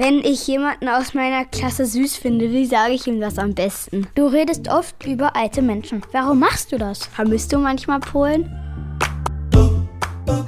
Wenn ich jemanden aus meiner Klasse süß finde, wie sage ich ihm das am besten? Du redest oft über alte Menschen. Warum machst du das? Vermisst du manchmal Polen?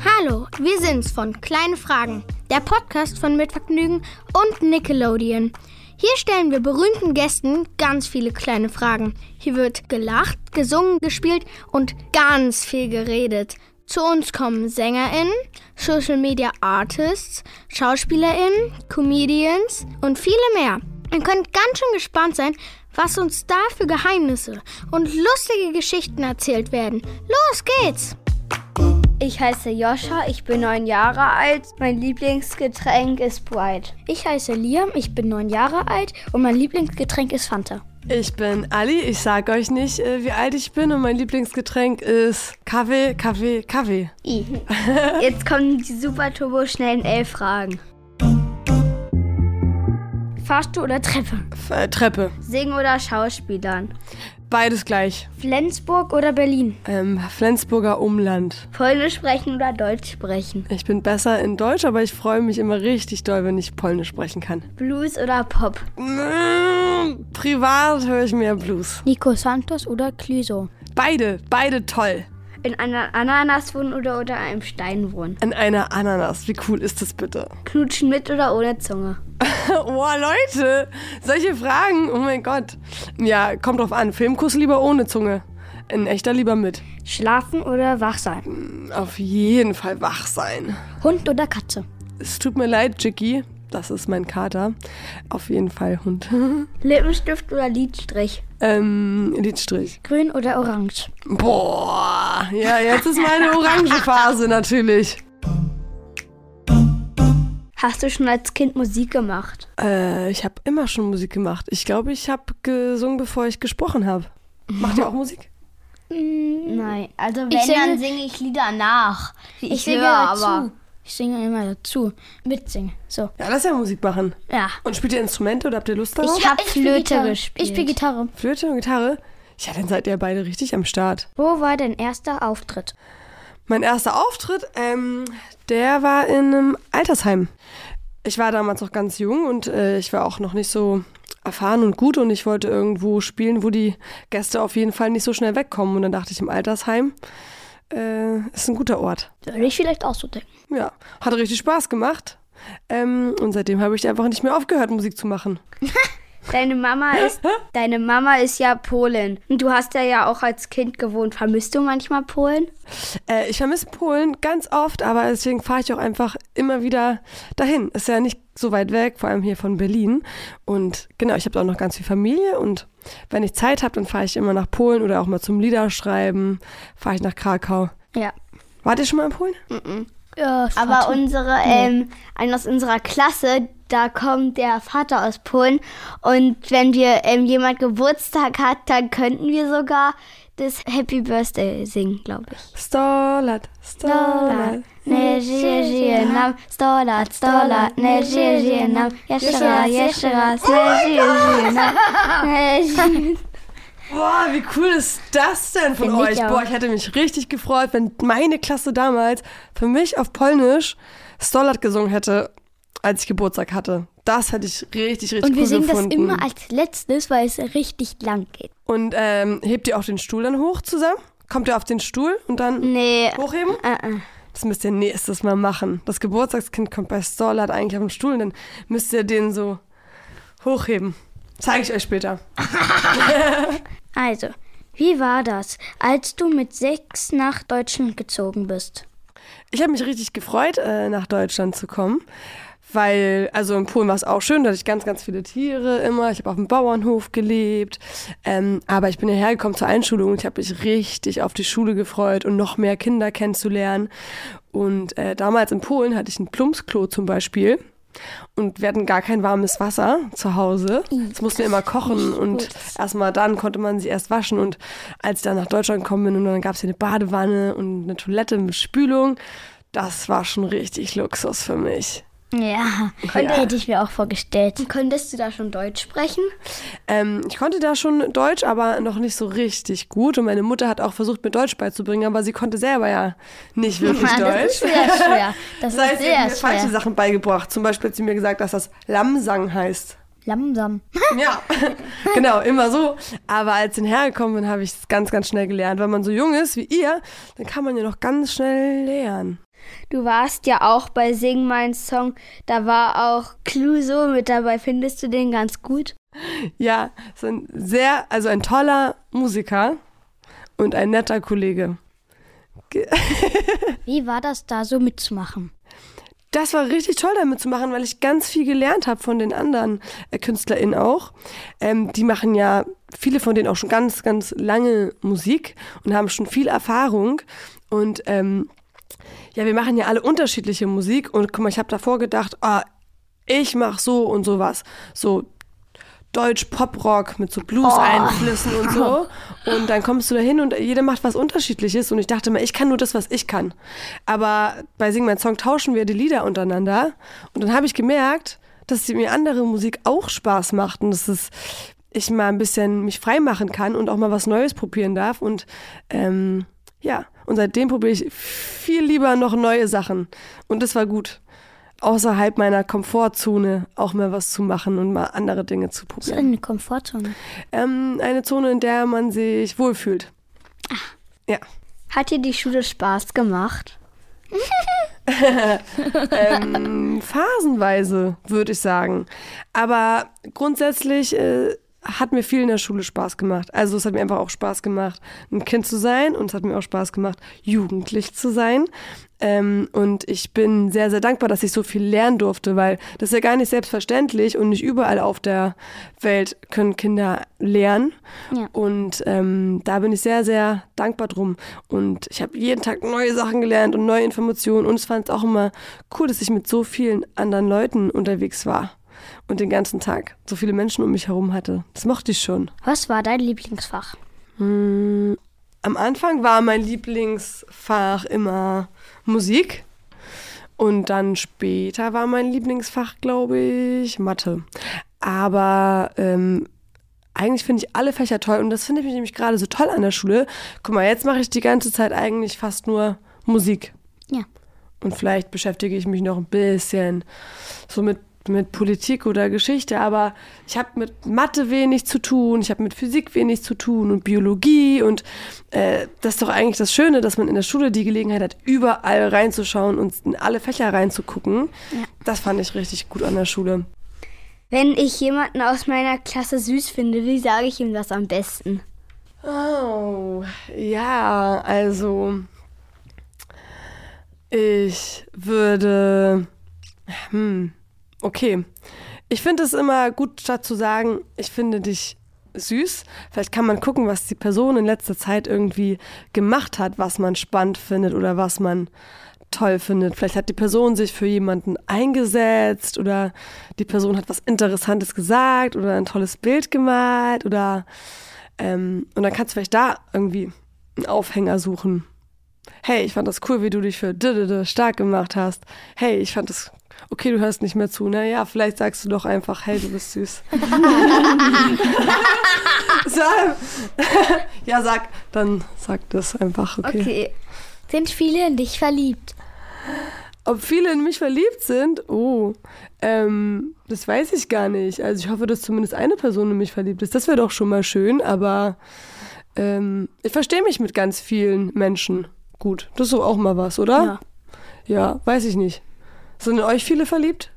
Hallo, wir sind's von Kleine Fragen, der Podcast von Mitvergnügen und Nickelodeon. Hier stellen wir berühmten Gästen ganz viele kleine Fragen. Hier wird gelacht, gesungen, gespielt und ganz viel geredet. Zu uns kommen SängerInnen, Social Media Artists, SchauspielerInnen, Comedians und viele mehr. Ihr könnt ganz schön gespannt sein, was uns da für Geheimnisse und lustige Geschichten erzählt werden. Los geht's! Ich heiße Joscha, ich bin neun Jahre alt. Mein Lieblingsgetränk ist Sprite. Ich heiße Liam, ich bin neun Jahre alt und mein Lieblingsgetränk ist Fanta. Ich bin Ali, ich sag euch nicht, äh, wie alt ich bin und mein Lieblingsgetränk ist Kaffee, Kaffee, Kaffee. Jetzt kommen die super turbo schnellen L-Fragen. Fahrstuhl oder Treppe? F äh, Treppe. Singen oder Schauspielern? Beides gleich. Flensburg oder Berlin? Ähm, Flensburger Umland. Polnisch sprechen oder Deutsch sprechen? Ich bin besser in Deutsch, aber ich freue mich immer richtig doll, wenn ich Polnisch sprechen kann. Blues oder Pop? Privat höre ich mehr Blues. Nico Santos oder Clüso? Beide, beide toll. In einer Ananas wohnen oder unter einem Stein wohnen? In einer Ananas. Wie cool ist das bitte? Knutschen mit oder ohne Zunge? oh, Leute, solche Fragen. Oh mein Gott. Ja, kommt drauf an. Filmkuss lieber ohne Zunge. In echter lieber mit. Schlafen oder wach sein? Auf jeden Fall wach sein. Hund oder Katze? Es tut mir leid, Jicky. Das ist mein Kater. Auf jeden Fall Hund. Lippenstift oder Lidstrich? ähm, Lidstrich. Grün oder orange? Boah, ja, jetzt ist meine orange Phase natürlich. Hast du schon als Kind Musik gemacht? Äh, ich habe immer schon Musik gemacht. Ich glaube, ich habe gesungen, bevor ich gesprochen habe. Macht ihr auch Musik? Nein. Also wenn, Ich singe- dann singe ich Lieder nach. Ich, Ich singe höre, dazu. aber... Ich singe immer dazu. Mitsingen. So. Ja, lass ja Musik machen. Ja. Und spielt ihr Instrumente oder habt ihr Lust darauf? Ich hab Flöte Gitarre. gespielt. Ich spiele Gitarre. Flöte und Gitarre? Ja, dann seid ihr beide richtig am Start. Wo war dein erster Auftritt? Mein erster Auftritt, ähm, der war in einem Altersheim. Ich war damals noch ganz jung und äh, ich war auch noch nicht so erfahren und gut und ich wollte irgendwo spielen, wo die Gäste auf jeden Fall nicht so schnell wegkommen. Und dann dachte ich, im Altersheim äh, ist ein guter Ort. Würde ich vielleicht auch so denken. Ja, hat richtig Spaß gemacht. Ähm, und seitdem habe ich einfach nicht mehr aufgehört, Musik zu machen. Deine Mama ist, deine Mama ist ja Polin. Und du hast da ja auch als Kind gewohnt. Vermisst du manchmal Polen? Äh, ich vermisse Polen ganz oft, aber deswegen fahre ich auch einfach immer wieder dahin. Ist ja nicht so weit weg, vor allem hier von Berlin. Und genau, ich habe auch noch ganz viel Familie und wenn ich Zeit habe, dann fahre ich immer nach Polen oder auch mal zum Liederschreiben, fahre ich nach Krakau. Ja. Wart ihr schon mal in Polen? Ja, ich Aber warte. unsere, ähm, einer aus unserer Klasse, da kommt der Vater aus Polen. Und wenn wir ähm, jemand Geburtstag hat, dann könnten wir sogar das Happy Birthday singen, glaube ich. Stolat, Stolat. Nie żyje, nam, sto lat, sto lat, nie żyje, nam, jeszcze raz, jeszcze raz, nie żyje, nam, nie żyje. Boah, wie cool ist das denn von Find ich euch? auch. Boah, ich hätte mich richtig gefreut, wenn meine Klasse damals für mich auf Polnisch Stolat gesungen hätte, als ich Geburtstag hatte. Das hätte ich richtig, richtig Und wir cool singen gefunden. das immer als letztes, weil es richtig lang geht. Und ähm, hebt ihr auch den Stuhl dann hoch zusammen? Kommt ihr auf den Stuhl und dann Nee, hochheben? äh, äh. Das müsst ihr nächstes Mal machen. Das Geburtstagskind kommt bei Stolat eigentlich auf den Stuhl und dann müsst ihr den so hochheben. Zeige ich euch später. Also, wie war das, als du mit sechs nach Deutschland gezogen bist? Ich habe mich richtig gefreut, äh, nach Deutschland zu kommen. Weil, also in Polen war es auch schön, da hatte ich ganz, ganz viele Tiere immer. Ich habe auf dem Bauernhof gelebt. Ähm, aber ich bin hierher gekommen zur Einschulung und ich habe mich richtig auf die Schule gefreut und noch mehr Kinder kennenzulernen. Und äh, damals in Polen hatte ich ein Plumpsklo zum Beispiel. Und wir hatten gar kein warmes Wasser zu Hause. Das mussten wir immer kochen und erstmal dann konnte man sich erst waschen. Und als ich dann nach Deutschland gekommen bin und dann gab es hier eine Badewanne und eine Toilette mit Spülung, das war schon richtig Luxus für mich. Ja, hätte ich mir auch vorgestellt. Konntest du da schon Deutsch sprechen? Ähm, ich konnte da schon Deutsch, aber noch nicht so richtig gut. Und meine Mutter hat auch versucht, mir Deutsch beizubringen, aber sie konnte selber ja nicht wirklich das Deutsch. ist sehr schwer. Das Das heißt, ist sie sehr hat mir falsche schwer. Sachen beigebracht. Zum Beispiel hat sie mir gesagt, dass das Lamsang heißt. Langsam. Ja, genau, immer so. Aber als ich hergekommen bin, habe ich es ganz, ganz schnell gelernt. Wenn man so jung ist wie ihr, dann kann man ja noch ganz schnell lernen. Du warst ja auch bei Sing Mein Song. Da war auch Cluso mit dabei. Findest du den ganz gut? Ja, ist ein sehr, also ein toller Musiker und ein netter Kollege. Wie war das da so mitzumachen? Das war richtig toll, damit zu machen, weil ich ganz viel gelernt habe von den anderen äh, KünstlerInnen auch. Ähm, die machen ja, viele von denen auch schon ganz, ganz lange Musik und haben schon viel Erfahrung. Und ähm, ja, wir machen ja alle unterschiedliche Musik. Und guck mal, ich habe davor gedacht, ah, ich mache so und sowas. So Deutsch-Pop-Rock mit so Blues-Einflüssen und so. Und dann kommst du da hin und jeder macht was Unterschiedliches. Und ich dachte mir, ich kann nur das, was ich kann. Aber bei Sing Mein Song tauschen wir die Lieder untereinander. Und dann habe ich gemerkt, dass mir andere Musik auch Spaß macht und dass es ich mal ein bisschen mich frei machen kann und auch mal was Neues probieren darf. Und ähm, ja, und seitdem probiere ich viel lieber noch neue Sachen. Und das war gut. Außerhalb meiner Komfortzone auch mal was zu machen und mal andere Dinge zu Das ist probieren. eine Komfortzone. Ähm, eine Zone, in der man sich wohlfühlt. Ja. Hat dir die Schule Spaß gemacht? Ähm, phasenweise, würde ich sagen. Aber grundsätzlich äh, hat mir viel in der Schule Spaß gemacht. Also es hat mir einfach auch Spaß gemacht, ein Kind zu sein und es hat mir auch Spaß gemacht, jugendlich zu sein. Ähm, und ich bin sehr, sehr dankbar, dass ich so viel lernen durfte, weil das ist ja gar nicht selbstverständlich und nicht überall auf der Welt können Kinder lernen. Ja. Und ähm, da bin ich sehr, sehr dankbar drum. Und ich habe jeden Tag neue Sachen gelernt und neue Informationen. Und es fand es auch immer cool, dass ich mit so vielen anderen Leuten unterwegs war. Und den ganzen Tag so viele Menschen um mich herum hatte. Das mochte ich schon. Was war dein Lieblingsfach? Hm, am Anfang war mein Lieblingsfach immer Musik. Und dann später war mein Lieblingsfach, glaube ich, Mathe. Aber ähm, eigentlich finde ich alle Fächer toll und das finde ich nämlich gerade so toll an der Schule. Guck mal, jetzt mache ich die ganze Zeit eigentlich fast nur Musik. Ja. Und vielleicht beschäftige ich mich noch ein bisschen so mit, mit Politik oder Geschichte, aber ich habe mit Mathe wenig zu tun, ich habe mit Physik wenig zu tun und Biologie und äh, das ist doch eigentlich das Schöne, dass man in der Schule die Gelegenheit hat, überall reinzuschauen und in alle Fächer reinzugucken. Ja. Das fand ich richtig gut an der Schule. Wenn ich jemanden aus meiner Klasse süß finde, wie sage ich ihm das am besten? Oh, ja, also ich würde, hm, okay. Ich finde es immer gut, statt zu sagen, ich finde dich süß. Vielleicht kann man gucken, was die Person in letzter Zeit irgendwie gemacht hat, was man spannend findet oder was man toll findet. Vielleicht hat die Person sich für jemanden eingesetzt oder die Person hat was Interessantes gesagt oder ein tolles Bild gemalt oder ähm, und dann kannst du vielleicht da irgendwie einen Aufhänger suchen. Hey, ich fand das cool, wie du dich für stark gemacht hast. Hey, ich fand das okay, du hörst nicht mehr zu. Na ja, vielleicht sagst du doch einfach, hey, du bist süß. sag, ja, sag, dann sag das einfach, okay. Okay. Sind viele in dich verliebt? Ob viele in mich verliebt sind? Oh, ähm, das weiß ich gar nicht. Also ich hoffe, dass zumindest eine Person in mich verliebt ist. Das wäre doch schon mal schön, aber ähm, ich verstehe mich mit ganz vielen Menschen gut. Das ist doch auch mal was, oder? Ja. Ja, weiß ich nicht. Sind in euch viele verliebt?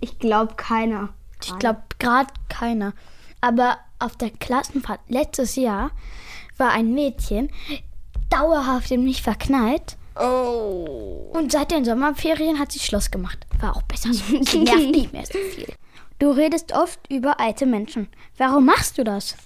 Ich glaube keiner. Ich glaube gerade keiner. Aber auf der Klassenfahrt letztes Jahr war ein Mädchen dauerhaft in mich verknallt. Oh. Und seit den Sommerferien hat sie Schluss gemacht. War auch besser so. Die nervt nicht mehr so viel. Du redest oft über alte Menschen. Warum machst du das?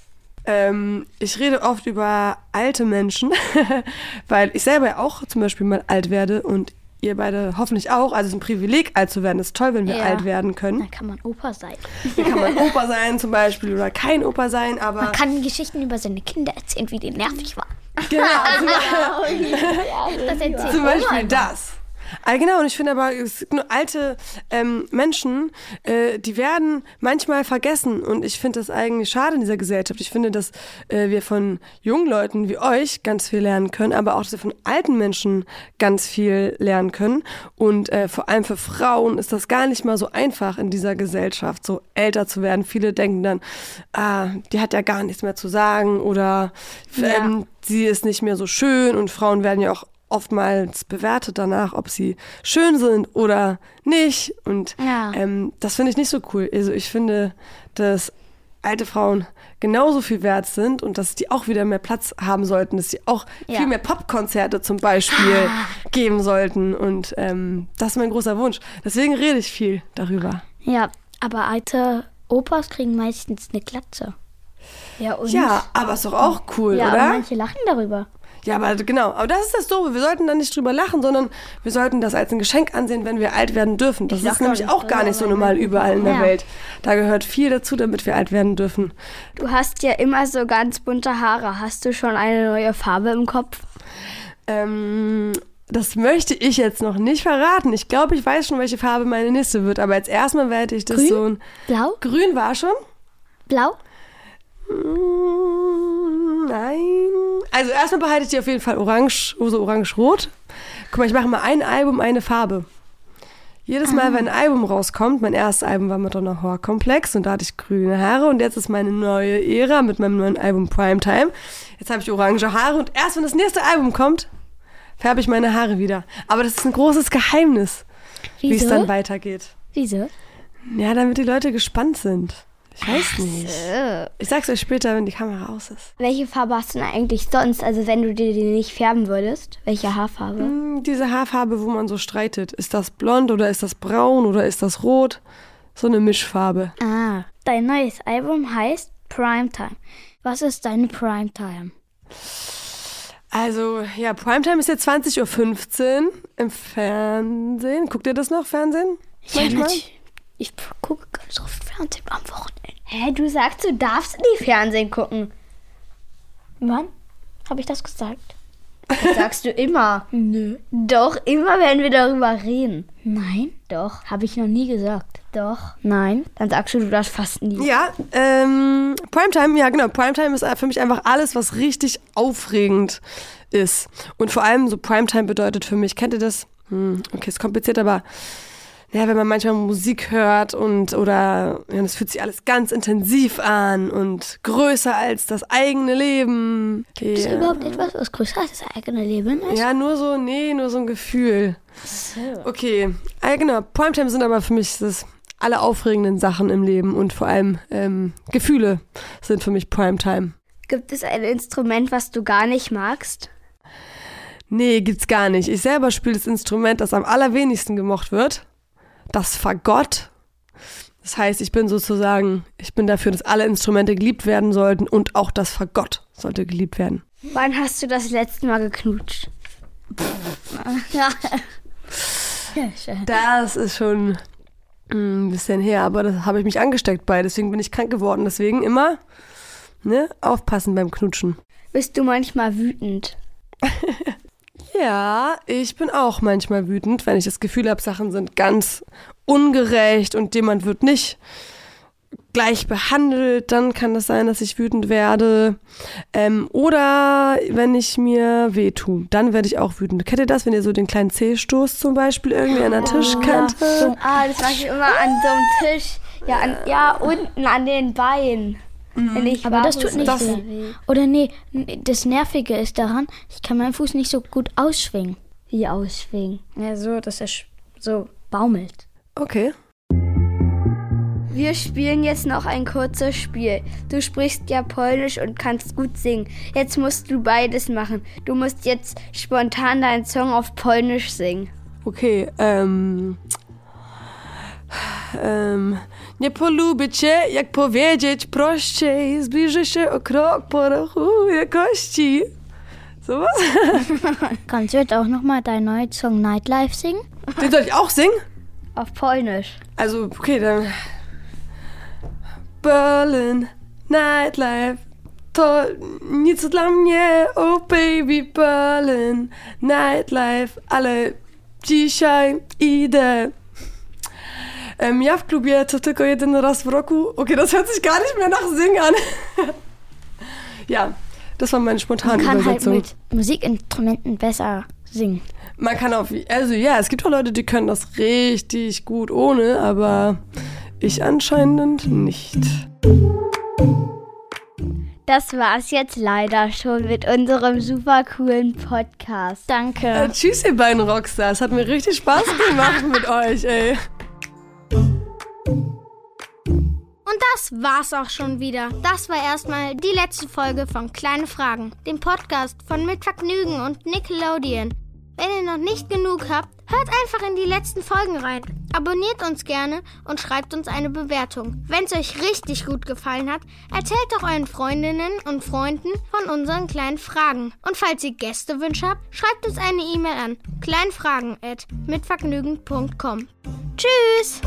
Ähm, ich rede oft über alte Menschen, weil ich selber ja auch zum Beispiel mal alt werde und ihr beide hoffentlich auch. Also es ist ein Privileg, alt zu werden. Es ist toll, wenn wir Ja. alt werden können. Dann kann man Opa sein. Dann kann man Opa sein zum Beispiel oder kein Opa sein, aber Man kann Geschichten über seine Kinder erzählen, wie die nervig war. genau, zum, Beispiel das. Ah, genau, und ich finde aber, es gibt nur alte ähm, Menschen, äh, die werden manchmal vergessen. Und ich finde das eigentlich schade in dieser Gesellschaft. Ich finde, dass äh, wir von jungen Leuten wie euch ganz viel lernen können, aber auch, dass wir von alten Menschen ganz viel lernen können. Und äh, vor allem für Frauen ist das gar nicht mal so einfach in dieser Gesellschaft, so älter zu werden. Viele denken dann, ah, die hat ja gar nichts mehr zu sagen oder ähm, sie ist nicht mehr so schön. Und Frauen werden ja auch oftmals bewertet danach, ob sie schön sind oder nicht. Und Ja. ähm, das finde ich nicht so cool. Also ich finde, dass alte Frauen genauso viel wert sind und dass die auch wieder mehr Platz haben sollten, dass sie auch Ja. viel mehr Popkonzerte zum Beispiel geben sollten. Und ähm, das ist mein großer Wunsch. Deswegen rede ich viel darüber. Ja, aber alte Opas kriegen meistens eine Glatze. Ja, und? Ja, aber ist doch auch cool, ja, oder? manche lachen darüber. Ja, aber genau. Aber das ist das Doofe. Wir sollten da nicht drüber lachen, sondern wir sollten das als ein Geschenk ansehen, wenn wir alt werden dürfen. Das Ich ist nämlich auch gar nicht so normal überall in der Ja. Welt. Da gehört viel dazu, damit wir alt werden dürfen. Du hast ja immer so ganz bunte Haare. Hast du schon eine neue Farbe im Kopf? Ähm, das möchte ich jetzt noch nicht verraten. Ich glaube, ich weiß schon, welche Farbe meine nächste wird. Aber jetzt erstmal werde ich das Grün? so ein. Blau? Grün war schon? Blau? Mm, Nein. Also erstmal behalte ich die auf jeden Fall orange, so orange-rot. Guck mal, ich mache mal ein Album, eine Farbe. Jedes Mal, wenn ein Album rauskommt, mein erstes Album war Madonna Horror Komplex und da hatte ich grüne Haare und jetzt ist meine neue Ära mit meinem neuen Album Primetime. Jetzt habe ich orange Haare und erst wenn das nächste Album kommt, färbe ich meine Haare wieder. Aber das ist ein großes Geheimnis, wie es dann weitergeht. Wieso? Ja, damit die Leute gespannt sind. Ich weiß nicht. Äh, Ich sag's euch später, wenn die Kamera aus ist. welche Farbe hast du denn eigentlich sonst? Also wenn du dir die nicht färben würdest, welche Haarfarbe? Hm, Diese Haarfarbe, wo man so streitet. Ist das blond oder ist das braun oder ist das rot? So eine Mischfarbe. Ah, dein neues Album heißt Primetime. Was ist deine Primetime? Also, ja, Primetime ist jetzt 20.15 Uhr im Fernsehen. Guckt ihr das noch, Fernsehen? Manchmal? Ich gucke ganz oft Fernsehen am Wochenende. Hä, du sagst, du darfst nie Fernsehen gucken. Wann? Habe ich das gesagt? Das sagst du immer. Nö. Doch, immer wenn wir darüber reden. Nein. Doch, habe ich noch nie gesagt. Doch. Nein. Dann sagst du, du das fast nie. Ja, ähm, Primetime, ja genau. Primetime ist für mich einfach alles, was richtig aufregend ist. Und vor allem so Primetime bedeutet für mich, kennt ihr das? Hm, okay, ist kompliziert, aber ja, wenn man manchmal Musik hört und oder ja, das fühlt sich alles ganz intensiv an und größer als das eigene Leben. Gibt es ja. überhaupt etwas, was größer als das eigene Leben ist? Ja, nur so, nee, nur so ein Gefühl. Okay, ah, genau. Primetime sind aber für mich das alle aufregenden Sachen im Leben und vor allem ähm, Gefühle sind für mich Primetime. Gibt es ein Instrument, was du gar nicht magst? Nee, gibt's gar nicht. Ich selber spiele das Instrument, das am allerwenigsten gemocht wird. Das Fagott. Das heißt, ich bin sozusagen, ich bin dafür, dass alle Instrumente geliebt werden sollten und auch das Fagott sollte geliebt werden. Wann hast du das letzte Mal geknutscht? ja. Das ist schon mm, ein bisschen her, aber das habe ich mich angesteckt bei. Deswegen bin ich krank geworden. Deswegen immer ne, aufpassen beim Knutschen. Bist du manchmal wütend? Ja, ich bin auch manchmal wütend, wenn ich das Gefühl habe, Sachen sind ganz ungerecht und jemand wird nicht gleich behandelt, dann kann es sein, dass ich wütend werde. Ähm, oder wenn ich mir weh tue, dann werde ich auch wütend. Kennt ihr das, wenn ihr so den kleinen Zeh stoßt zum Beispiel irgendwie an der Tischkante? Ah, das mache ich immer an so einem Tisch. Ja, an, ja unten an den Beinen. Wenn ich Aber das tut nicht bin. weh. Oder nee, das Nervige ist daran, ich kann meinen Fuß nicht so gut ausschwingen. Wie ausschwingen. Ja, so, dass er so baumelt. Okay. Wir spielen jetzt noch ein kurzes Spiel. Du sprichst ja Polnisch und kannst gut singen. Jetzt musst du beides machen. Du musst jetzt spontan deinen Song auf Polnisch singen. Okay, ähm. Um, nie polubię cię, jak powiedzieć prościej. Zbliży się o krok, porachuje kości. Sowas? Kannst du jetzt auch nochmal deinen neuen Song Nightlife singen? Den soll ich auch singen? Auf Polnisch. Also, okay, dann. Berlin, Nightlife. To nic dla mnie, oh baby Berlin, Nightlife. Alle dzisiaj idę. Um, ja w klubie to tylko jeden raz w roku. Okay, das hört sich gar nicht mehr nach Singen an. ja, das war meine spontane Man kann halt Übersetzung. mit Musikinstrumenten besser singen. Man kann auf, also ja, es gibt auch Leute, die können das richtig gut ohne, aber ich anscheinend nicht. Das war's jetzt leider schon mit unserem super coolen Podcast. Danke. Äh, tschüss, ihr beiden Rockstars. Hat mir richtig Spaß gemacht mit euch, ey. Und das war's auch schon wieder. Das war erstmal die letzte Folge von Kleine Fragen, dem Podcast von Mit Vergnügen und Nickelodeon. Wenn ihr noch nicht genug habt, hört einfach in die letzten Folgen rein. Abonniert uns gerne und schreibt uns eine Bewertung. Wenn es euch richtig gut gefallen hat, erzählt doch euren Freundinnen und Freunden von unseren kleinen Fragen. Und falls ihr Gästewünsche habt, schreibt uns eine E-Mail an kleinfragen@mitvergnügen.com. Tschüss!